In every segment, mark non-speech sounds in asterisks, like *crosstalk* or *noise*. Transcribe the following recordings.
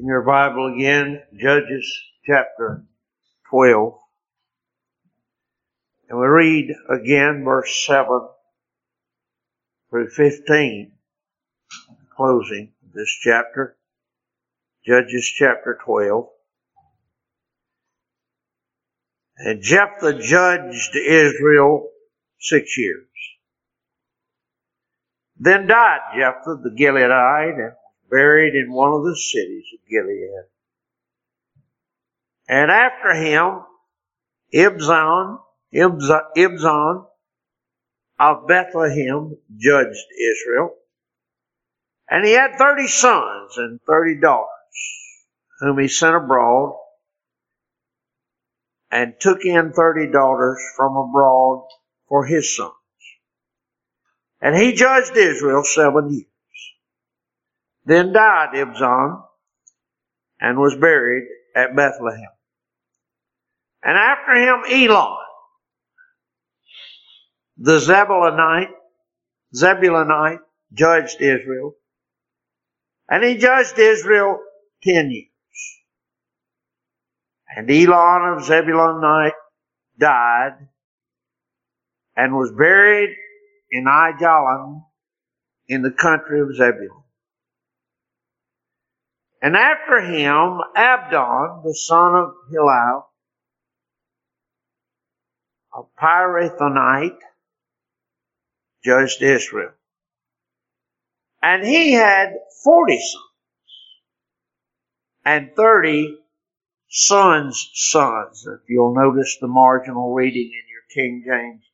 in your Bible again, Judges chapter 12. And we read again verse 7 through 15, closing this chapter. Judges chapter 12. And Jephthah judged Israel six years. Then died Jephthah the Gileadite and buried in one of the cities of Gilead. And after him, Ibzan, Ibzan of Bethlehem judged Israel. And he had thirty sons and thirty daughters, whom he sent abroad, and took in thirty daughters from abroad for his sons. And he judged Israel seven years. Then died Ibzan and was buried at Bethlehem. And after him Elon, the Zebulonite, Zebulonite judged Israel. And he judged Israel ten years. And Elon of Zebulonite died and was buried in Aijalon in the country of Zebulun. And after him, Abdon, the son of Hillel, a Pirathonite, judged Israel. And he had forty sons and thirty sons' sons. If you'll notice the marginal reading in your King James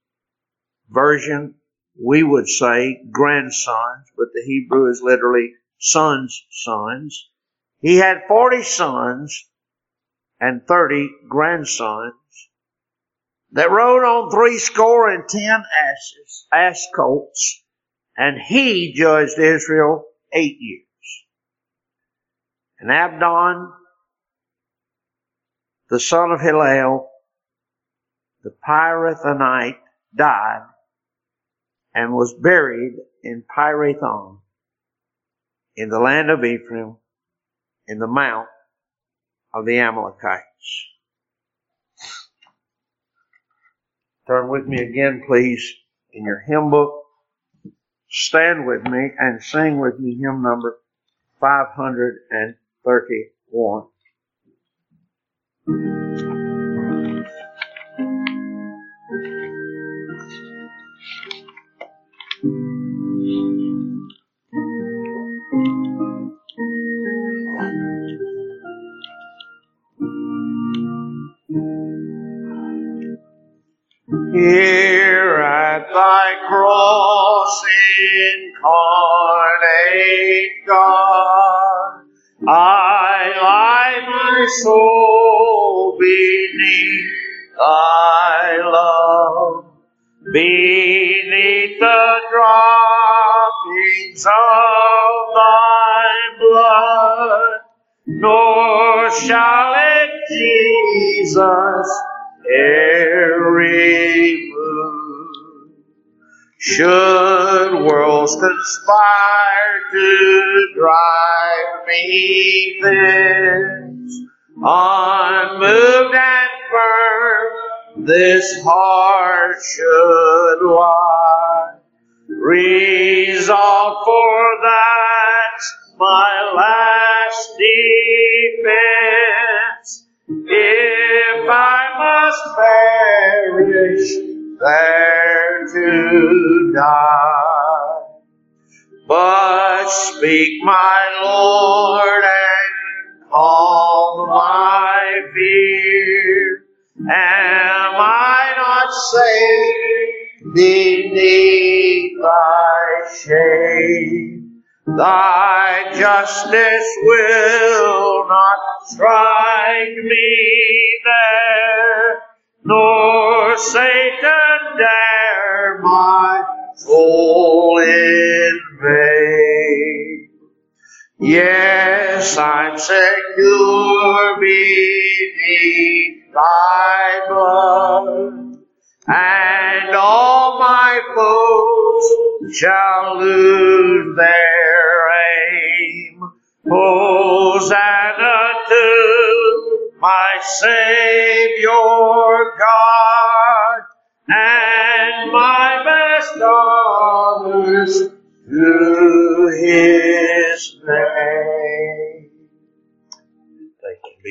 Version, we would say grandsons, but the Hebrew is literally sons' sons. He had forty sons and thirty grandsons that rode on three score and ten asses, ass colts, and he judged Israel eight years. And Abdon, the son of Hillel, the Pirathonite, died and was buried in Pirathon in the land of Ephraim in the mount of the Amalekites. Turn with me again, please, in your hymn book. Stand with me and sing with me hymn number 531. Here at thy cross incarnate God, I lie my soul beneath thy love, beneath the droppings of thy blood, nor shall it, Jesus, e'er remove. Should worlds conspire to drive me thence, unmoved and firm, this heart should lie. Resolved for that my last defense, if I must perish there to die. But speak, my Lord, and calm my fear. Am I not safe beneath thy shade? Thy justice will not strike me there, nor Satan dare my soul invade. Yes, I'm secure beneath thy blood, and all my foes shall lose their aim. Hosanna to my Savior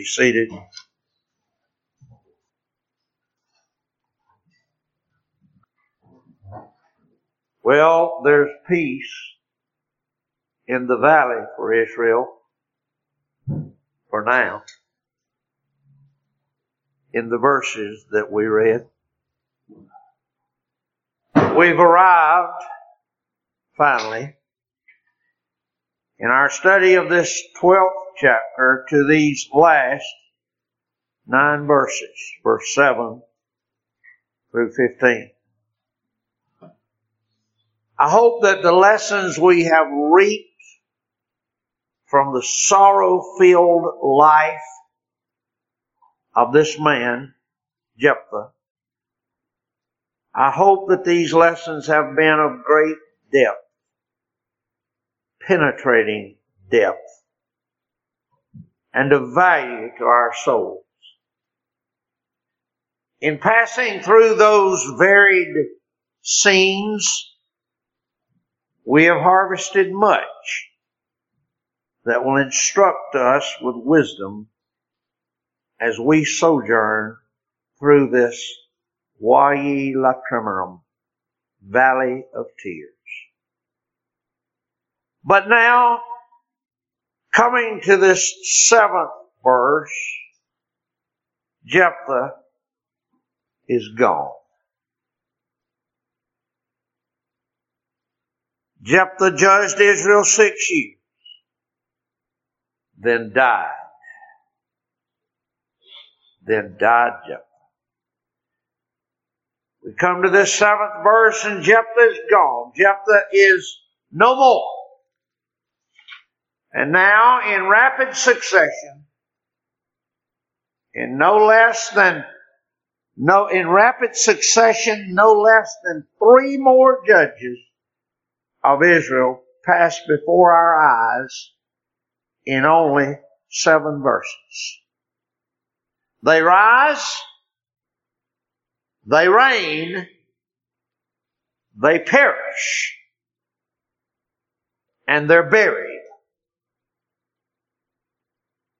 Seated. Well, there's peace in the valley for Israel for now in the verses that we read. We've arrived finally in our study of this 12th chapter to these last nine verses, verse 7 through 15. I hope that the lessons we have reaped from the sorrow filled life of this man, Jephthah, I hope that these lessons have been of great depth, penetrating depth, and of value to our souls. In passing through those varied scenes, we have harvested much that will instruct us with wisdom as we sojourn through this Valle Lacrimarum, Valley of Tears. But now, coming to this seventh verse, Jephthah is gone. Jephthah judged Israel six years, then died. Then died Jephthah. We come to this seventh verse and Jephthah is gone. Jephthah is no more. And now in rapid succession, in no less than no in rapid succession, no less than three more judges of Israel passed before our eyes in only seven verses. They rise, they reign, they perish, and they're buried.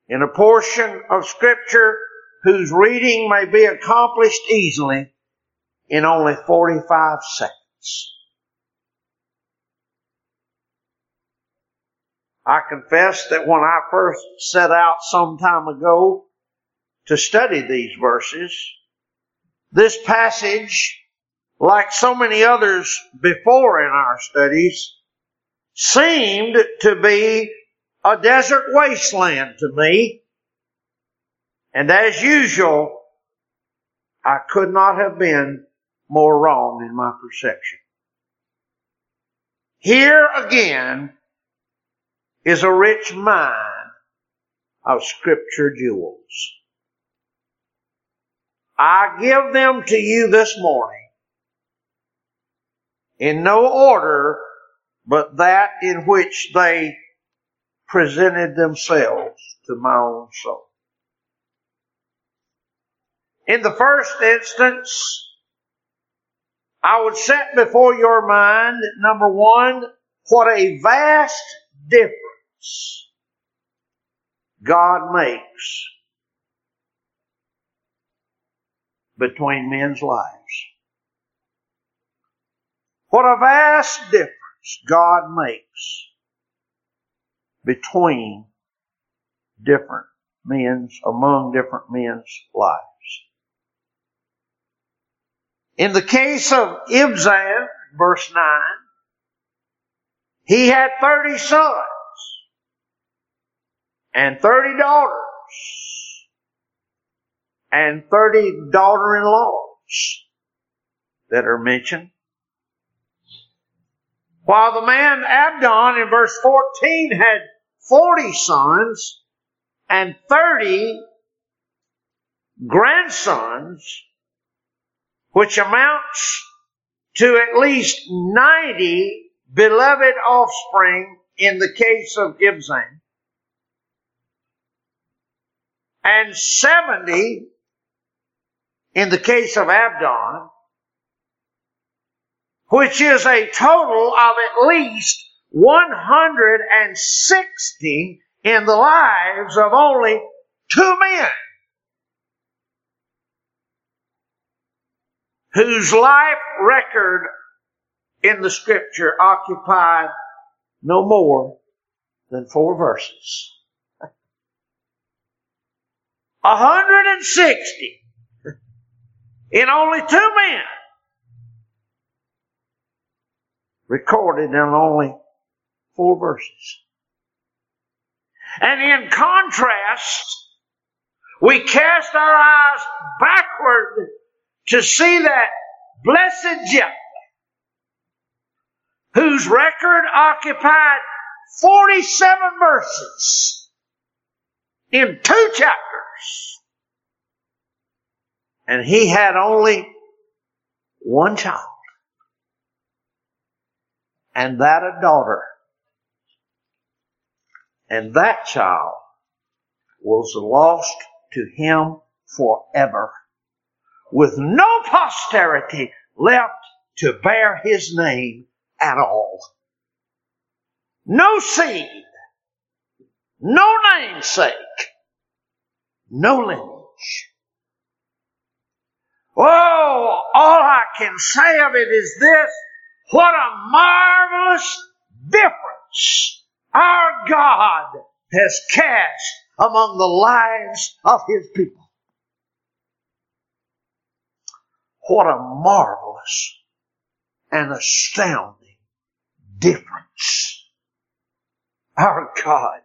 In a portion of scripture whose reading may be accomplished easily in only 45 seconds. I confess that when I first set out some time ago to study these verses, this passage, like so many others before in our studies, seemed to be a desert wasteland to me. And as usual, I could not have been more wrong in my perception. Here again, is a rich mine of scripture jewels. I give them to you this morning in no order but that in which they presented themselves to my own soul. In the first instance, I would set before your mind, number one, what a vast difference God makes between men's lives. What a vast difference God makes between different men's, among different men's lives. In the case of Ibzan, verse 9, he had 30 sons and 30 daughters and 30 daughter-in-laws that are mentioned. While the man Abdon in verse 14 had 40 sons and 30 grandsons, which amounts to at least 90 beloved offspring in the case of Ibzan. and 70 in the case of Abdon, which is a total of at least 160 in the lives of only two men whose life record in the scripture occupied no more than four verses. *laughs* 160 in only two men recorded in only four verses. And in contrast, we cast our eyes backward to see that blessed Jephthah, whose record occupied 47 verses in two chapters. And he had only one child. And that a daughter. And that child was lost to him forever with no posterity left to bear his name at all. No seed, no namesake, no lineage. Oh, all I can say of it is this. What a marvelous difference our God has cast among the lives of His people. What a marvelous and astounding difference our God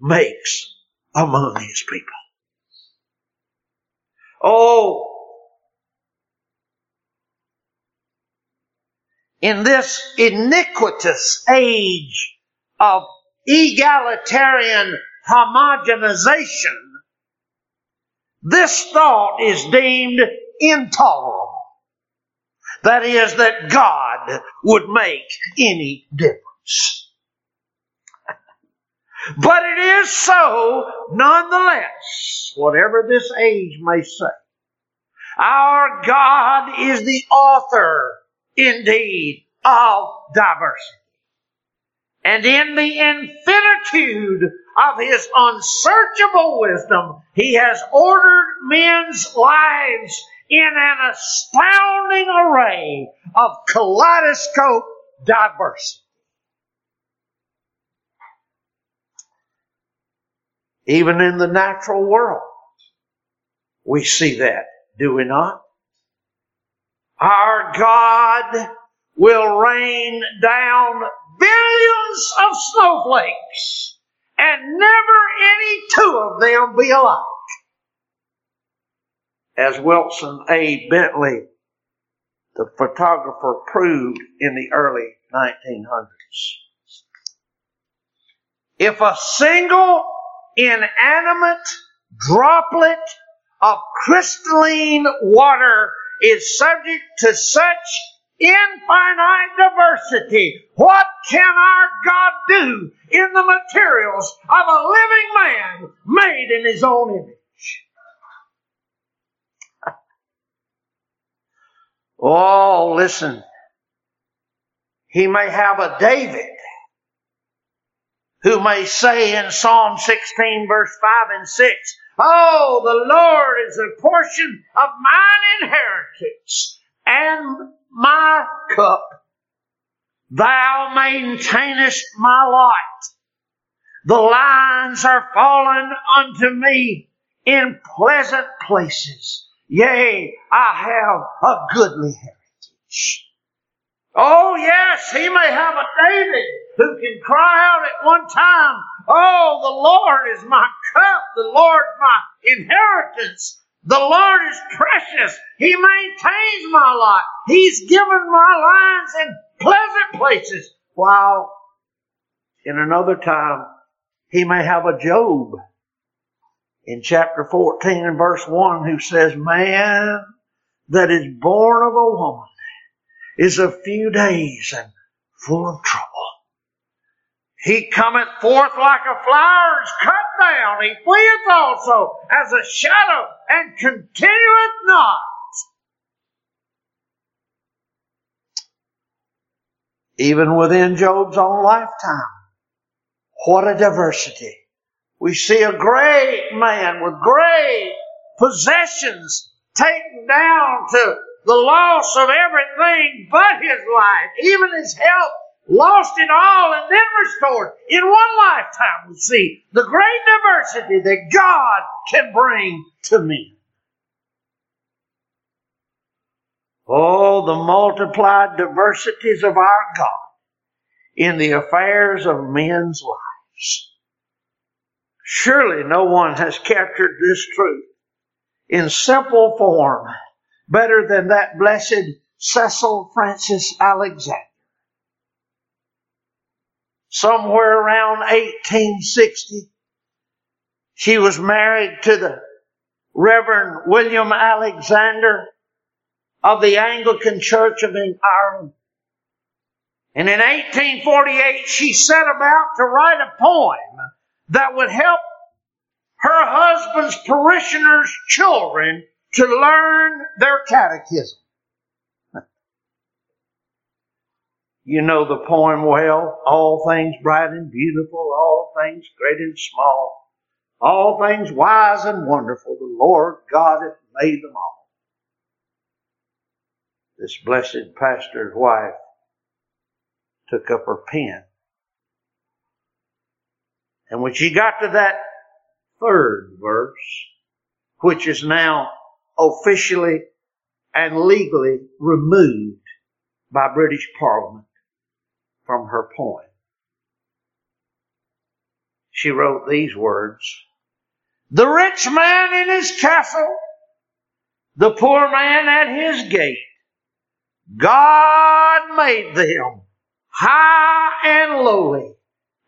makes among His people. Oh, in this iniquitous age of egalitarian homogenization, this thought is deemed intolerable. That is, that God would make any difference. *laughs* but it is so nonetheless, whatever this age may say. Our God is the author, indeed, of diversity. And in the infinitude of His unsearchable wisdom, He has ordered men's lives in an astounding array of kaleidoscope diversity. Even in the natural world, we see that, do we not? Our God will rain down billions of snowflakes and never any two of them be alike as Wilson A. Bentley, the photographer, proved in the early 1900s. If a single inanimate droplet of crystalline water is subject to such infinite diversity, what can our God do in the materials of a living man made in his own image? *laughs* Oh, listen. He may have a David who may say in Psalm 16 verse 5 and 6, Oh, the Lord is a portion of mine inheritance and my cup. Thou maintainest my lot. The lines are fallen unto me in pleasant places. Yea, I have a goodly heritage. Oh yes, he may have a David who can cry out at one time, Oh, the Lord is my cup, the Lord my inheritance. The Lord is precious. He maintains my lot. He's given my lines in pleasant places. While in another time, he may have a Job in chapter 14 and verse 1 who says, Man that is born of a woman is a few days and full of trouble. He cometh forth like a flower is cut down. He fleeth also as a shadow and continueth not. Even within Job's own lifetime, what a diversity. We see a great man with great possessions taken down to the loss of everything but his life, even his health, lost it all and then restored. In one lifetime, we see the great diversity that God can bring to men. Oh, the multiplied diversities of our God in the affairs of men's lives. Surely no one has captured this truth in simple form better than that blessed Cecil Frances Alexander. Somewhere around 1860, she was married to the Reverend William Alexander of the Anglican Church of Ireland. And in 1848, she set about to write a poem that would help her husband's parishioners' children to learn their catechism. You know the poem well. All things bright and beautiful, all things great and small, all things wise and wonderful, the Lord God hath made them all. This blessed pastor's wife took up her pen. And when she got to that third verse, which is now officially and legally removed by British Parliament from her poem. She wrote these words, The rich man in his castle, the poor man at his gate, God made them high and lowly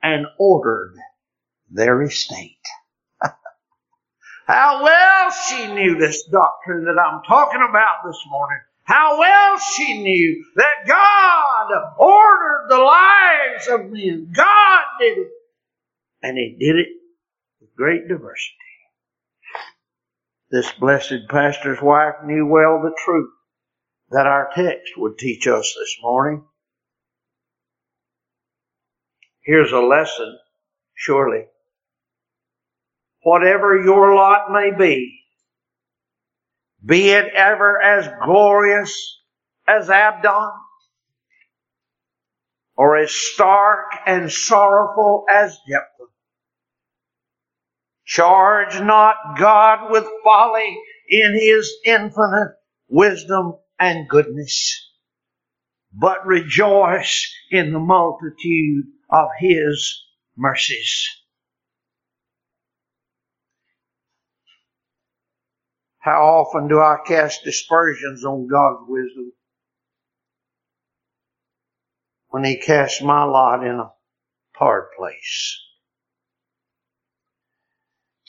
and ordered their estate. *laughs* How well she knew this doctrine that I'm talking about this morning. How well she knew that God ordered the lives of men. God did it. And He did it with great diversity. This blessed pastor's wife knew well the truth that our text would teach us this morning. Here's a lesson, surely. Whatever your lot may be, be it ever as glorious as Abdon, or as stark and sorrowful as Jephthah. Charge not God with folly in his infinite wisdom and goodness, but rejoice in the multitude of his mercies. How often do I cast dispersions on God's wisdom? When He casts my lot in a hard place.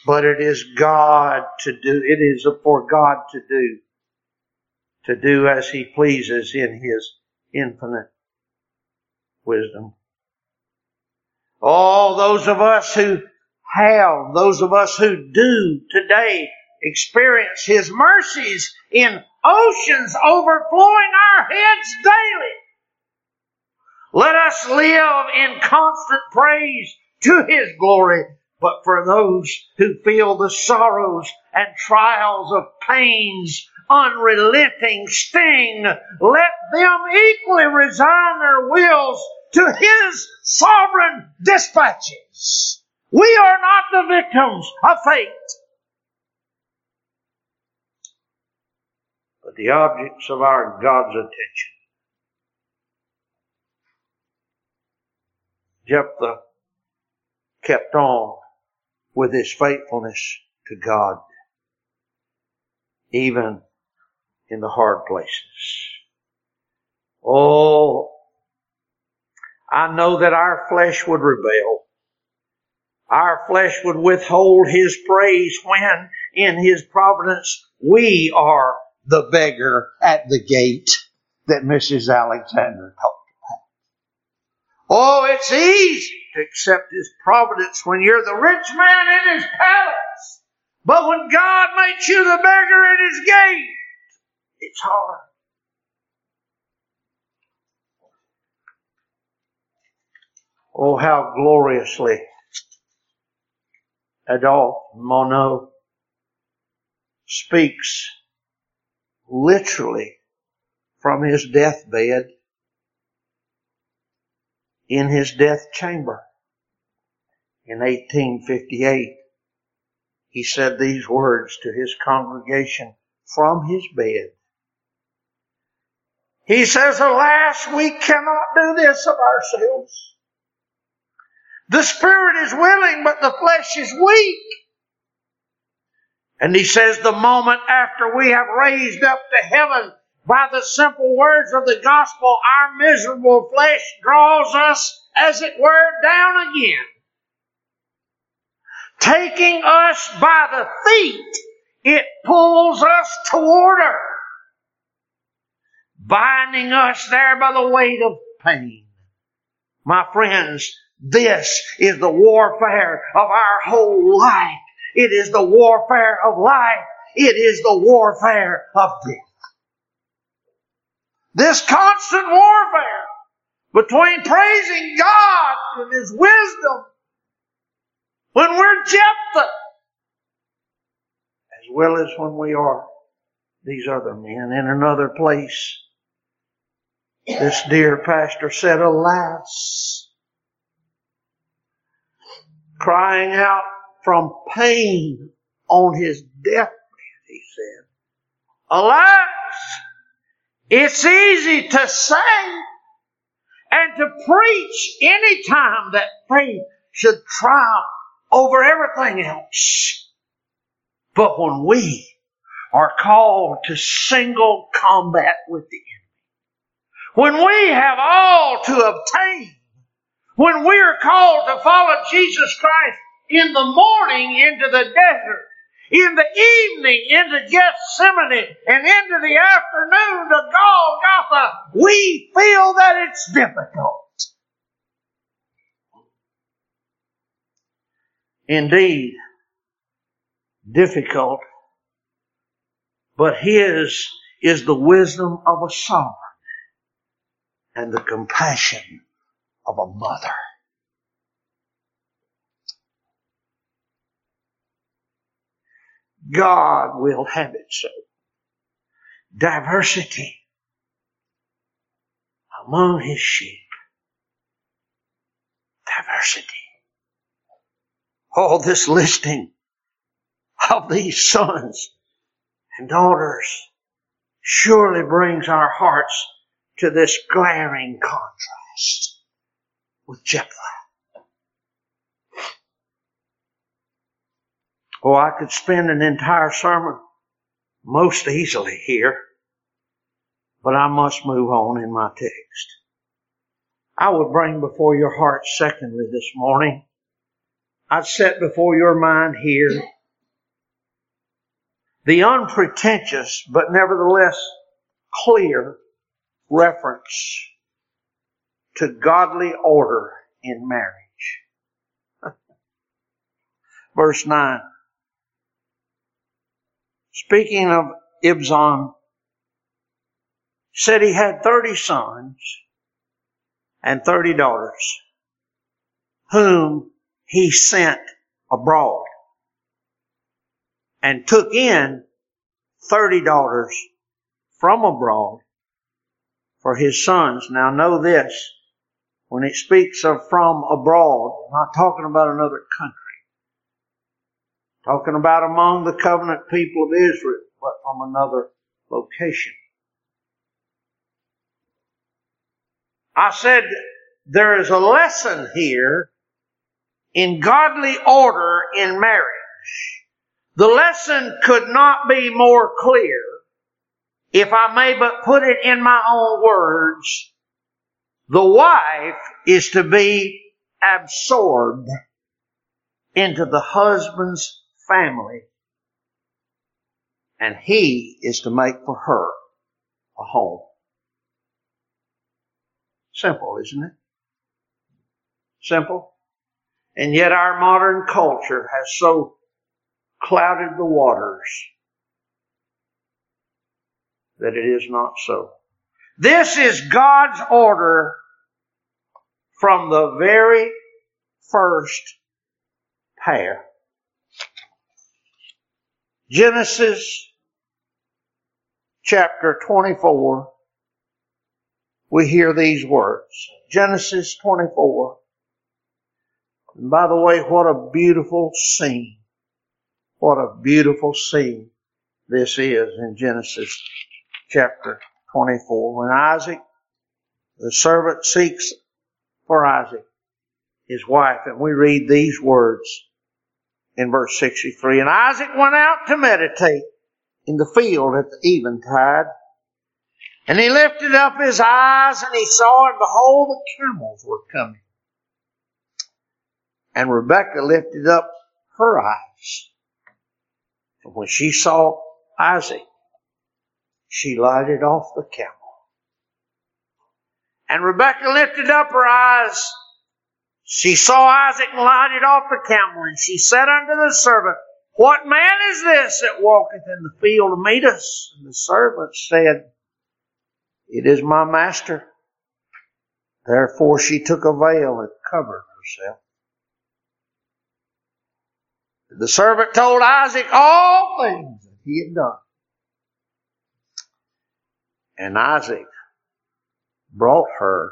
But it is God to do, it is for God to do, to do as He pleases in His infinite wisdom. All those of us who have, those of us who do today experience His mercies in oceans overflowing our heads daily. Let us live in constant praise to His glory. But for those who feel the sorrows and trials of pain's unrelenting sting, let them equally resign their wills to His sovereign dispatches. We are not the victims of fate. But the objects of our God's attention. Jephthah kept on with his faithfulness to God, even in the hard places. Oh, I know that our flesh would rebel. Our flesh would withhold His praise when, in His providence, we are the beggar at the gate that Mrs. Alexander talked about. Oh, it's easy to accept His providence when you're the rich man in His palace. But when God makes you the beggar at His gate, it's hard. Oh, how gloriously Adolphe Monod speaks literally from his deathbed in his death chamber in 1858. He said these words to his congregation from his bed. He says, alas, we cannot do this of ourselves. The spirit is willing, but the flesh is weak. And he says the moment after we have raised up to heaven by the simple words of the gospel, our miserable flesh draws us, as it were, down again. Taking us by the feet, it pulls us toward her, binding us there by the weight of pain. My friends, this is the warfare of our whole life. It is the warfare of life. It is the warfare of death. This constant warfare between praising God and His wisdom when we're Jephthah as well as when we are these other men in another place. This dear pastor said, alas, crying out from pain on his deathbed, he said, alas, it's easy to say and to preach any time that faith should triumph over everything else. But when we are called to single combat with the enemy, when we have all to obtain, when we are called to follow Jesus Christ in the morning into the desert, in the evening into Gethsemane and into the afternoon to Golgotha, we feel that it's difficult. Indeed, difficult, but His is the wisdom of a sovereign and the compassion of a mother. God will have it so. Diversity among his sheep. Diversity. All this listing of these sons and daughters surely brings our hearts to this glaring contrast with Jephthah. Oh, I could spend an entire sermon most easily here, but I must move on in my text. I would bring before your heart, secondly, this morning, I'd set before your mind here the unpretentious but nevertheless clear reference to godly order in marriage. *laughs* Verse 9 speaking of Ibzan, said he had 30 sons and 30 daughters whom he sent abroad and took in 30 daughters from abroad for his sons. Now know this, when it speaks of from abroad, I'm not talking about another country. Talking about among the covenant people of Israel, but from another location. I said there is a lesson here in godly order in marriage. The lesson could not be more clear if I may but put it in my own words. The wife is to be absorbed into the husband's family. And he is to make for her a home. Simple, isn't it? Simple. And yet our modern culture has so clouded the waters that it is not so. This is God's order from the very first pair. Genesis chapter 24, we hear these words. Genesis 24. And by the way, what a beautiful scene. What a beautiful scene this is in Genesis chapter 24. When Isaac, the servant seeks for Isaac, his wife, and we read these words in verse 63. And Isaac went out to meditate in the field at the eventide. And he lifted up his eyes and he saw and behold the camels were coming. And Rebekah lifted up her eyes. And when she saw Isaac, she lighted off the camel. And Rebekah lifted up her eyes. She saw Isaac and lighted off the camel. And she said unto the servant, What man is this that walketh in the field to meet us? And the servant said, It is my master. Therefore she took a veil and covered herself. The servant told Isaac all things that he had done. And Isaac brought her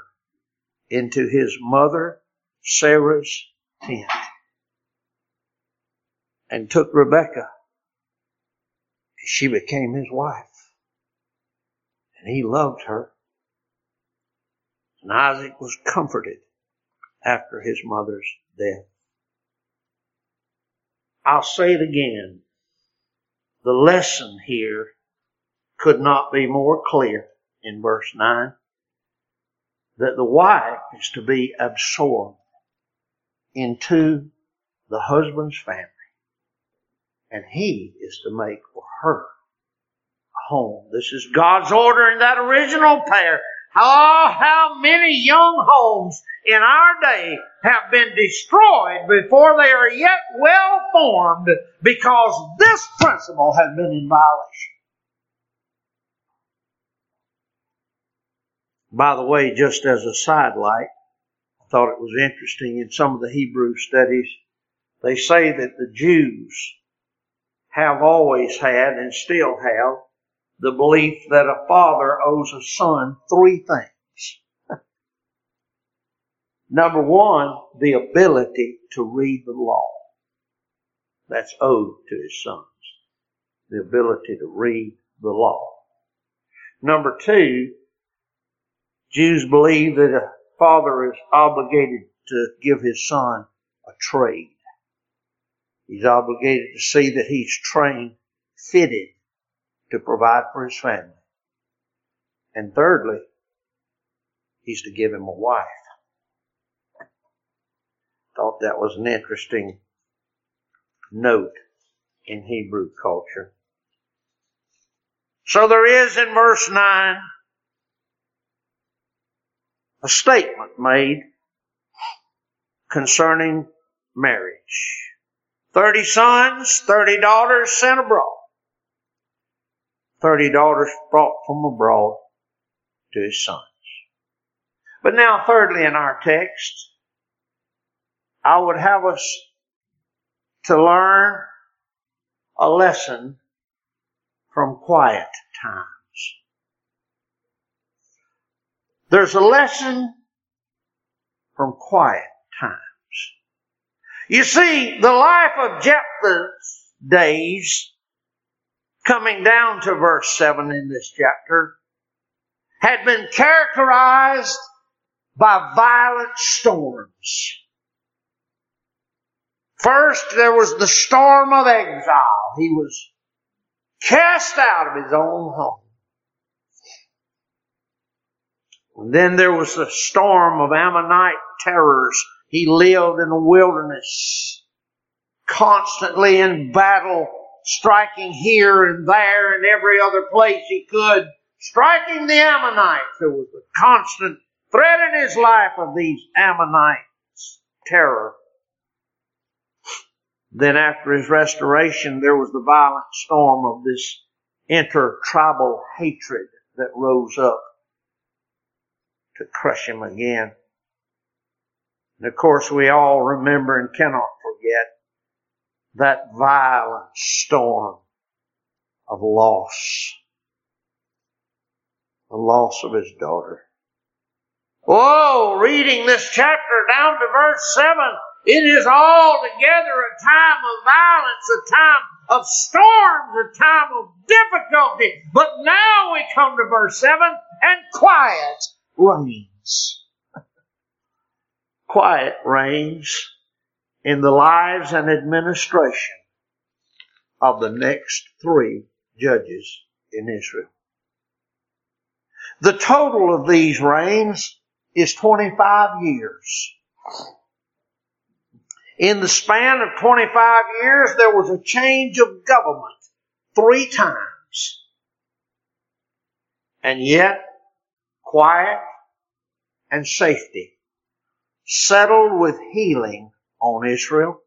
into his mother Sarah's tent and took Rebekah. She became his wife. And he loved her. And Isaac was comforted after his mother's death. I'll say it again. The lesson here could not be more clear in verse 9 that the wife is to be absorbed into the husband's family and he is to make for her a home. This is God's order in that original pair. Oh, how many young homes in our day have been destroyed before they are yet well formed because this principle has been in violation. By the way, just as a sidelight, thought it was interesting in some of the Hebrew studies, they say that the Jews have always had and still have the belief that a father owes a son three things. *laughs* Number one, the ability to read the law. That's owed to his sons. The ability to read the law. Number two, Jews believe that a father is obligated to give his son a trade. He's obligated to see that he's trained, fitted to provide for his family. And thirdly, he's to give him a wife. Thought that was an interesting note in Hebrew culture. So there is in verse 9 a statement made concerning marriage. Thirty sons, thirty daughters sent abroad. Thirty daughters brought from abroad to his sons. But now, thirdly, in our text, I would have us to learn a lesson from quiet times. There's a lesson from quiet times. You see, the life of Jephthah's days, coming down to verse 7 in this chapter, had been characterized by violent storms. First, there was the storm of exile. He was cast out of his own home. And then there was the storm of Ammonite terrors. He lived in the wilderness, constantly in battle, striking here and there and every other place he could, striking the Ammonites. There was a constant threat in his life of these Ammonites. terror. Then after his restoration, there was the violent storm of this intertribal hatred that rose up to crush him again. And of course, we all remember and cannot forget that violent storm of loss. The loss of his daughter. Oh, reading this chapter down to verse 7, it is altogether a time of violence, a time of storms, a time of difficulty. But now we come to verse 7, and quiet reigns. quiet reigns in the lives and administration of the next three judges in Israel. The total of these reigns is 25 years. In the span of 25 years, there was a change of government three times. And yet, quiet and safety settled with healing on Israel.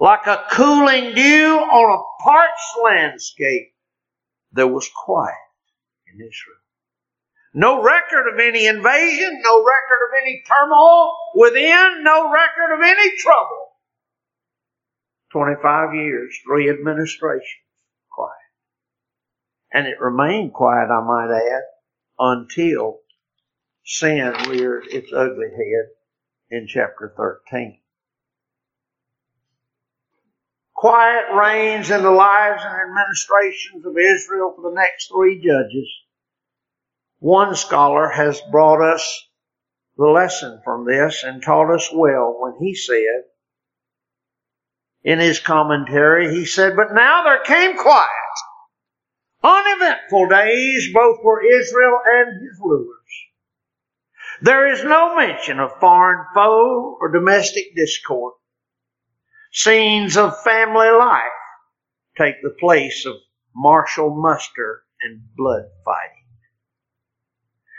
Like a cooling dew on a parched landscape, there was quiet in Israel. No record of any invasion, no record of any turmoil within, no record of any trouble. 25 years, three administrations, quiet. And it remained quiet, I might add, until sin reared its ugly head in chapter 13. Quiet reigns in the lives and administrations of Israel for the next three judges one scholar has brought us the lesson from this and taught us well when he said, in his commentary, he said, But now there came quiet, uneventful days both for Israel and his rulers. There is no mention of foreign foe or domestic discord. Scenes of family life take the place of martial muster and blood fighting.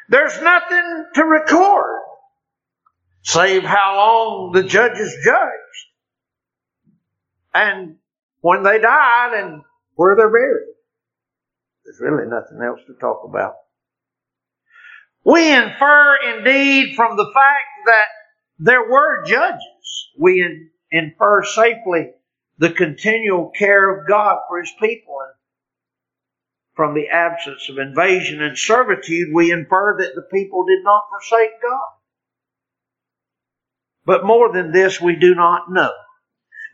There's nothing to record save how long the judges judged and when they died and where they're buried. There's really nothing else to talk about. We infer indeed from the fact that there were judges. We in, infer safely the continual care of God for His people and from the absence of invasion and servitude, we infer that the people did not forsake God. But more than this, we do not know.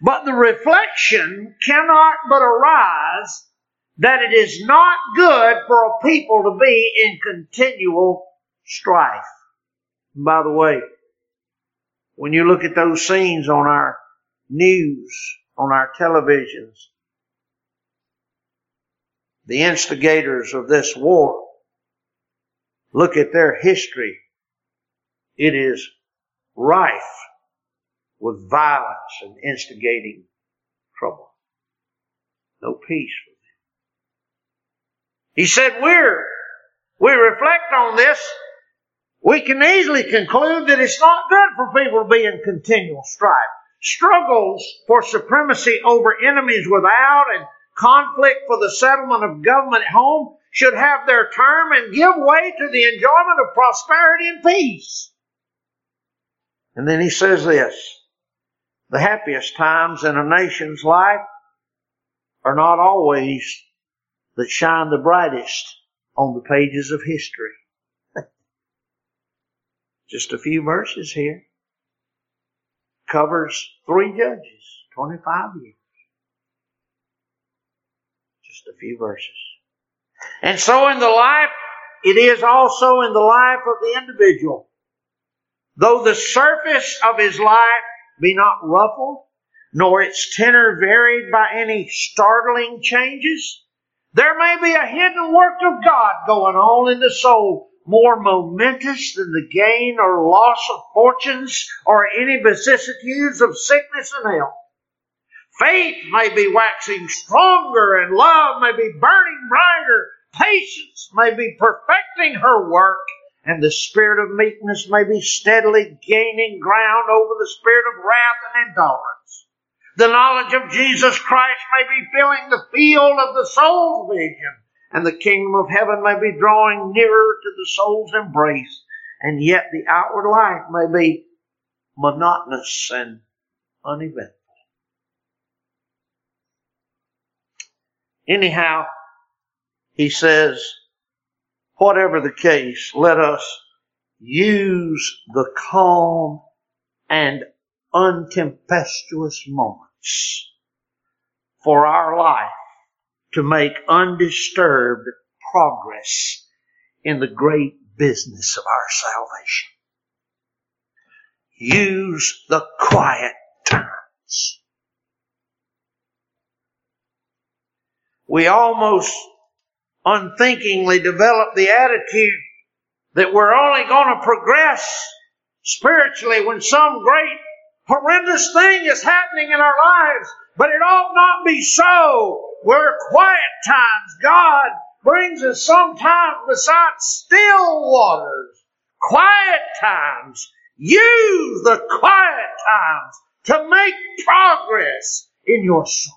But the reflection cannot but arise that it is not good for a people to be in continual strife. And by the way, when you look at those scenes on our news, on our televisions, the instigators of this war, look at their history. It is rife with violence and instigating trouble. No peace for them. He said, we're, we reflect on this, we can easily conclude that it's not good for people to be in continual strife. Struggles for supremacy over enemies without and conflict for the settlement of government at home should have their term and give way to the enjoyment of prosperity and peace. And then he says this, the happiest times in a nation's life are not always that shine the brightest on the pages of history. Just a few verses here. Covers three judges, 25 years just a few verses. And so in the life, it is also in the life of the individual. Though the surface of his life be not ruffled, nor its tenor varied by any startling changes, there may be a hidden work of God going on in the soul more momentous than the gain or loss of fortunes or any vicissitudes of sickness and health. Faith may be waxing stronger and love may be burning brighter. Patience may be perfecting her work and the spirit of meekness may be steadily gaining ground over the spirit of wrath and intolerance. The knowledge of Jesus Christ may be filling the field of the soul's vision, and the kingdom of heaven may be drawing nearer to the soul's embrace, and yet the outward life may be monotonous and uneventful. Anyhow, he says, whatever the case, let us use the calm and untempestuous moments for our life to make undisturbed progress in the great business of our salvation. Use the quiet times. We almost unthinkingly develop the attitude that we're only going to progress spiritually when some great horrendous thing is happening in our lives. But it ought not be so. We're quiet times. God brings us sometimes beside still waters. Quiet times. Use the quiet times to make progress in your soul.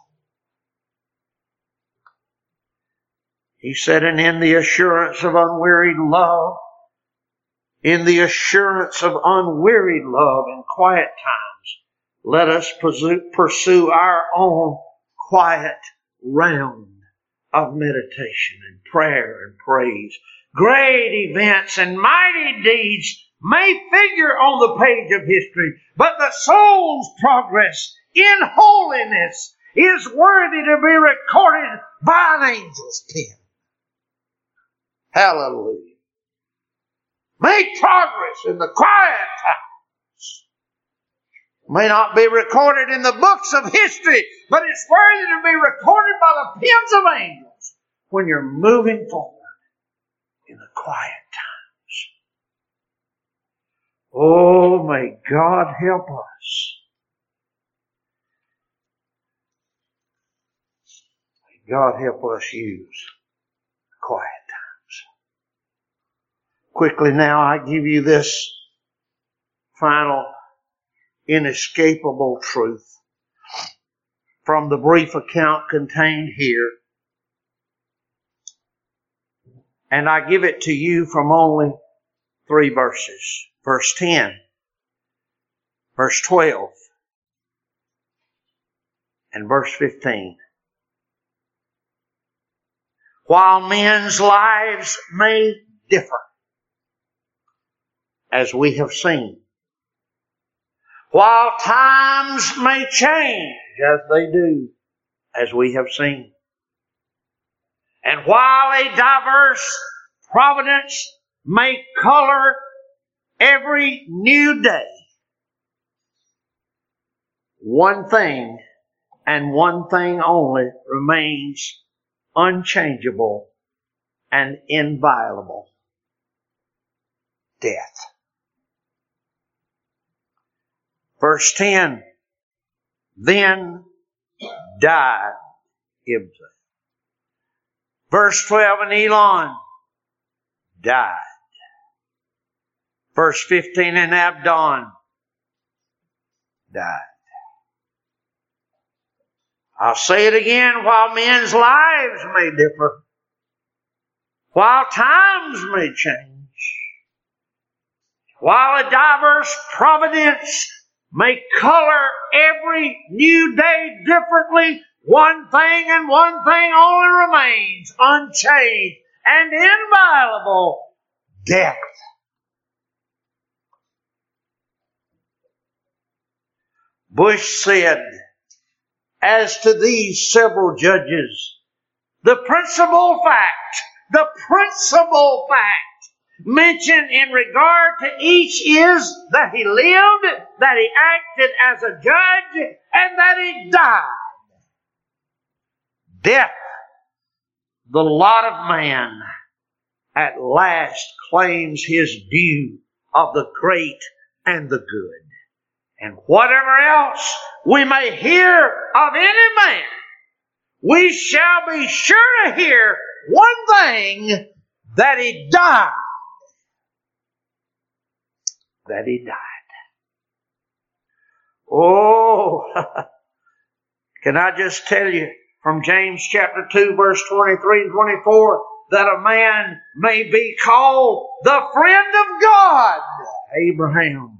He said, and in the assurance of unwearied love, in the assurance of unwearied love in quiet times, let us pursue our own quiet round of meditation and prayer and praise. Great events and mighty deeds may figure on the page of history, but the soul's progress in holiness is worthy to be recorded by an angel's pen. Hallelujah. Make progress in the quiet times. May not be recorded in the books of history, but it's worthy to be recorded by the pens of angels when you're moving forward in the quiet times. Oh, may God help us. May God help us use quiet times. Quickly now, I give you this final inescapable truth from the brief account contained here. And I give it to you from only three verses. Verse 10, verse 12, and verse 15. While men's lives may differ, as we have seen. While times may change as they do, as we have seen. And while a diverse providence may color every new day, one thing and one thing only remains unchangeable and inviolable death. Verse 10 Then died Ibzan. Verse 12 and Elon died. Verse 15 and Abdon died. I'll say it again while men's lives may differ, while times may change, while a diverse providence may color every new day differently. One thing and one thing only remains unchanged and inviolable death. Bush said, as to these several judges, the principal fact, the principal fact mentioned in regard to each is that he lived, that he acted as a judge, and that he died. Death, the lot of man, at last claims his due of the great and the good. And whatever else we may hear of any man, we shall be sure to hear one thing that he died that he died. Oh, *laughs* can I just tell you from James chapter 2 verse 23 and 24 that a man may be called the friend of God, Abraham.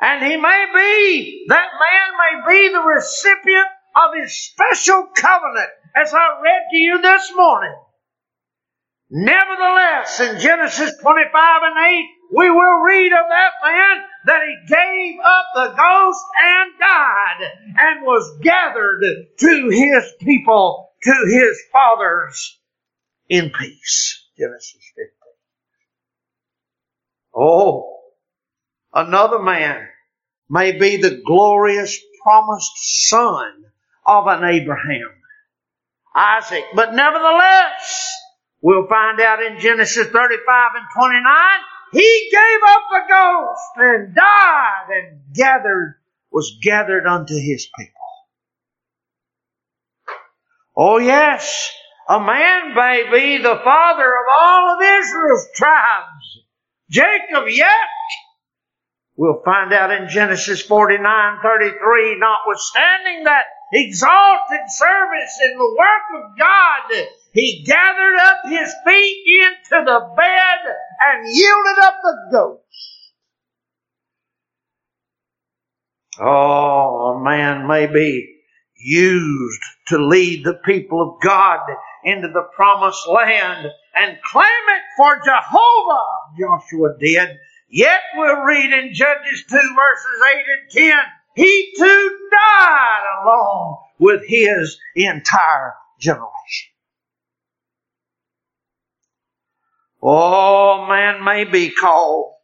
And he may be, that man may be the recipient of his special covenant, as I read to you this morning. Nevertheless, in Genesis 25 and 8, we will read of that man that he gave up the ghost and died and was gathered to his people, to his fathers in peace. Genesis 15. Oh, another man may be the glorious promised son of an Abraham, Isaac. But nevertheless, we'll find out in Genesis 35 and 29, he gave up the ghost and died and gathered, was gathered unto his people. Oh yes, a man may be the father of all of Israel's tribes. Jacob yet We'll find out in Genesis 49, 33, notwithstanding that exalted service in the work of God, he gathered up his feet into the bed and yielded up the ghost. Oh, a man may be used to lead the people of God into the promised land and claim it for Jehovah, Joshua did. Yet we'll read in Judges 2 verses 8 and 10, he too died along with his entire generation. Oh, man may be called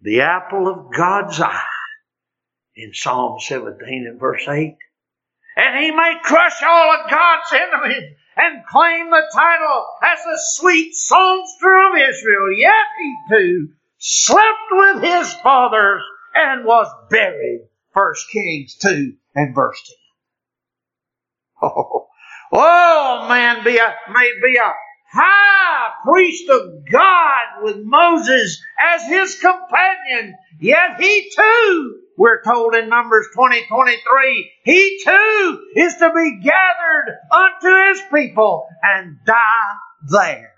the apple of God's eye in Psalm 17 and verse 8. And he may crush all of God's enemies and claim the title as the sweet songster of Israel. Yet he too slept with his fathers and was buried. First Kings 2 and verse 10. Oh, *laughs* oh man be a, may be a high priest of God with Moses as his companion. Yet he too we're told in Numbers 20, 23, he too is to be gathered unto his people and die there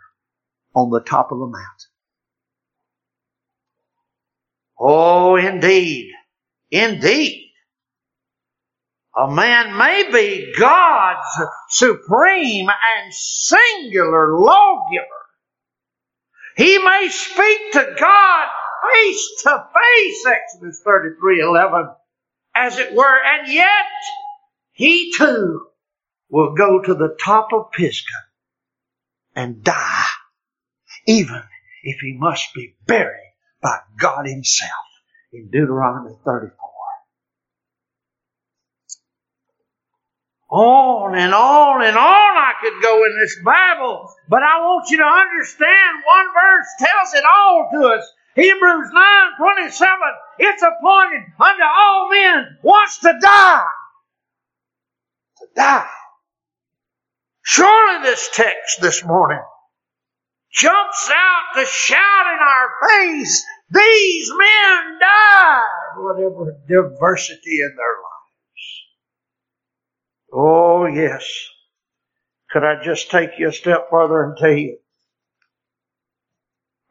on the top of the mountain. Oh, indeed. Indeed. A man may be God's supreme and singular lawgiver. He may speak to God face to face, Exodus 33 11, as it were, and yet he too will go to the top of Pisgah and die, even if he must be buried by God Himself in Deuteronomy 34. On and on and on I could go in this Bible, but I want you to understand one verse tells it all to us. Hebrews 9 27, it's appointed unto all men once to die. To die. Surely this text this morning jumps out to shout in our face, these men died, whatever diversity in their lives. Oh yes. Could I just take you a step further and tell you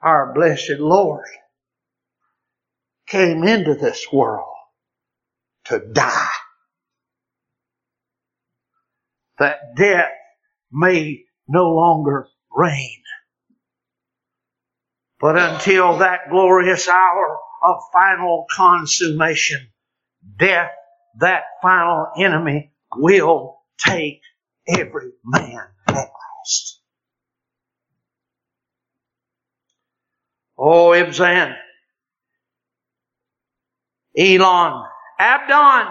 our blessed Lord came into this world to die. That death may no longer reign. But until that glorious hour of final consummation, death, that final enemy, will take every man at last. Oh, Ibzan, Elon, Abdon,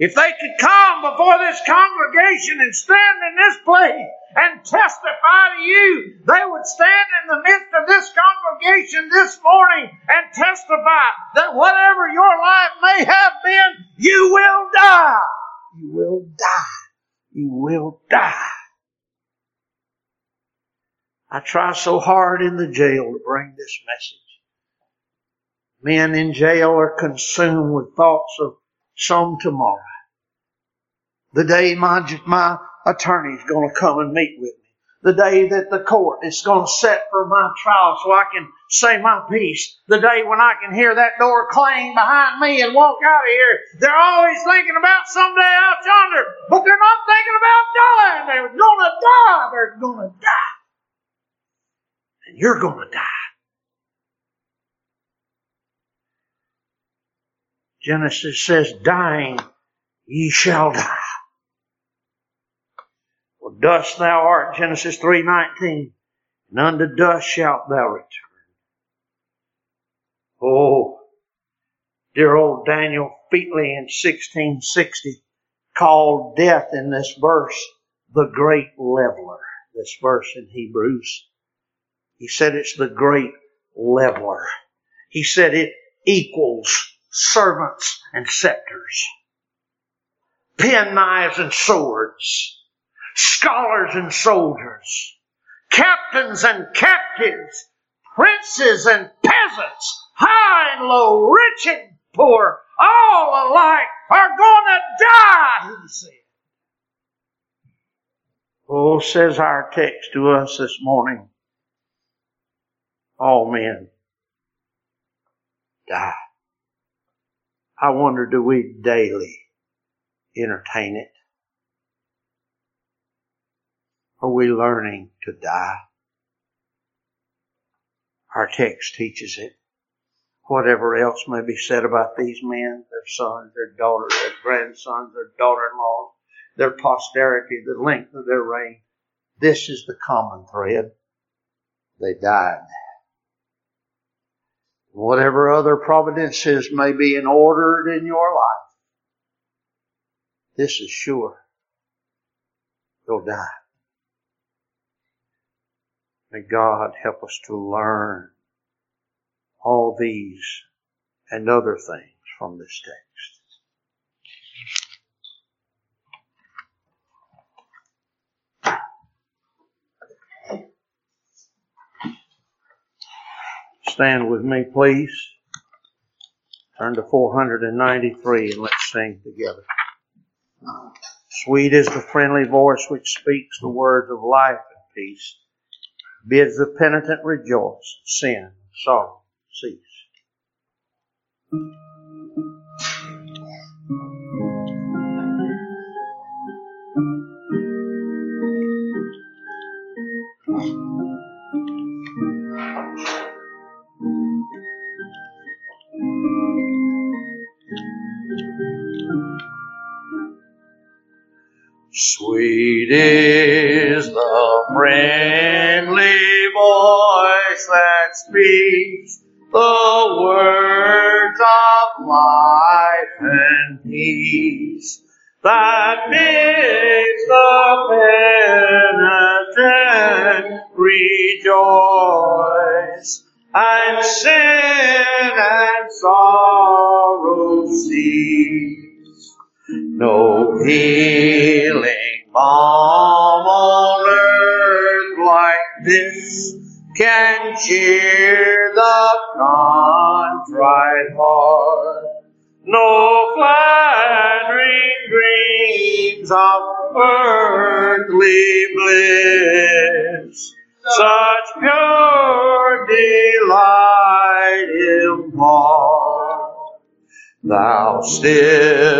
if they could come before this congregation and stand in this place and testify to you, they would stand in the midst of this congregation this morning and testify that whatever your life may have been, you will die. You will die. You will die. I try so hard in the jail to bring this message. Men in jail are consumed with thoughts of some tomorrow. The day my, my attorney's gonna come and meet with me. The day that the court is gonna set for my trial so I can say my piece. The day when I can hear that door clang behind me and walk out of here. They're always thinking about someday out yonder, but they're not thinking about dying. They're gonna die. They're gonna die. And you're gonna die. Genesis says, dying ye shall die. For dust thou art, Genesis 3.19, and unto dust shalt thou return. Oh, dear old Daniel Featley in 1660 called death in this verse the great leveler. This verse in Hebrews. He said it's the great leveler. He said it equals servants and scepters, penknives and swords, scholars and soldiers, captains and captives, princes and peasants, high and low, rich and poor, all alike are gonna die, he said. Oh, says our text to us this morning, all men die. I wonder, do we daily entertain it? Are we learning to die? Our text teaches it. Whatever else may be said about these men, their sons, their daughters, their grandsons, their daughter-in-laws, their posterity, the length of their reign, this is the common thread. They died whatever other providences may be in order in your life, this is sure. You'll die. May God help us to learn all these and other things from this text. Stand with me, please. Turn to 493 and let's sing together. Sweet is the friendly voice which speaks the words of life and peace, bids the penitent rejoice, sin, sorrow cease. Sweet is the friendly voice that speaks the words of life and peace that makes the penitent rejoice and sin earthly bliss, such pure delight impart. Thou still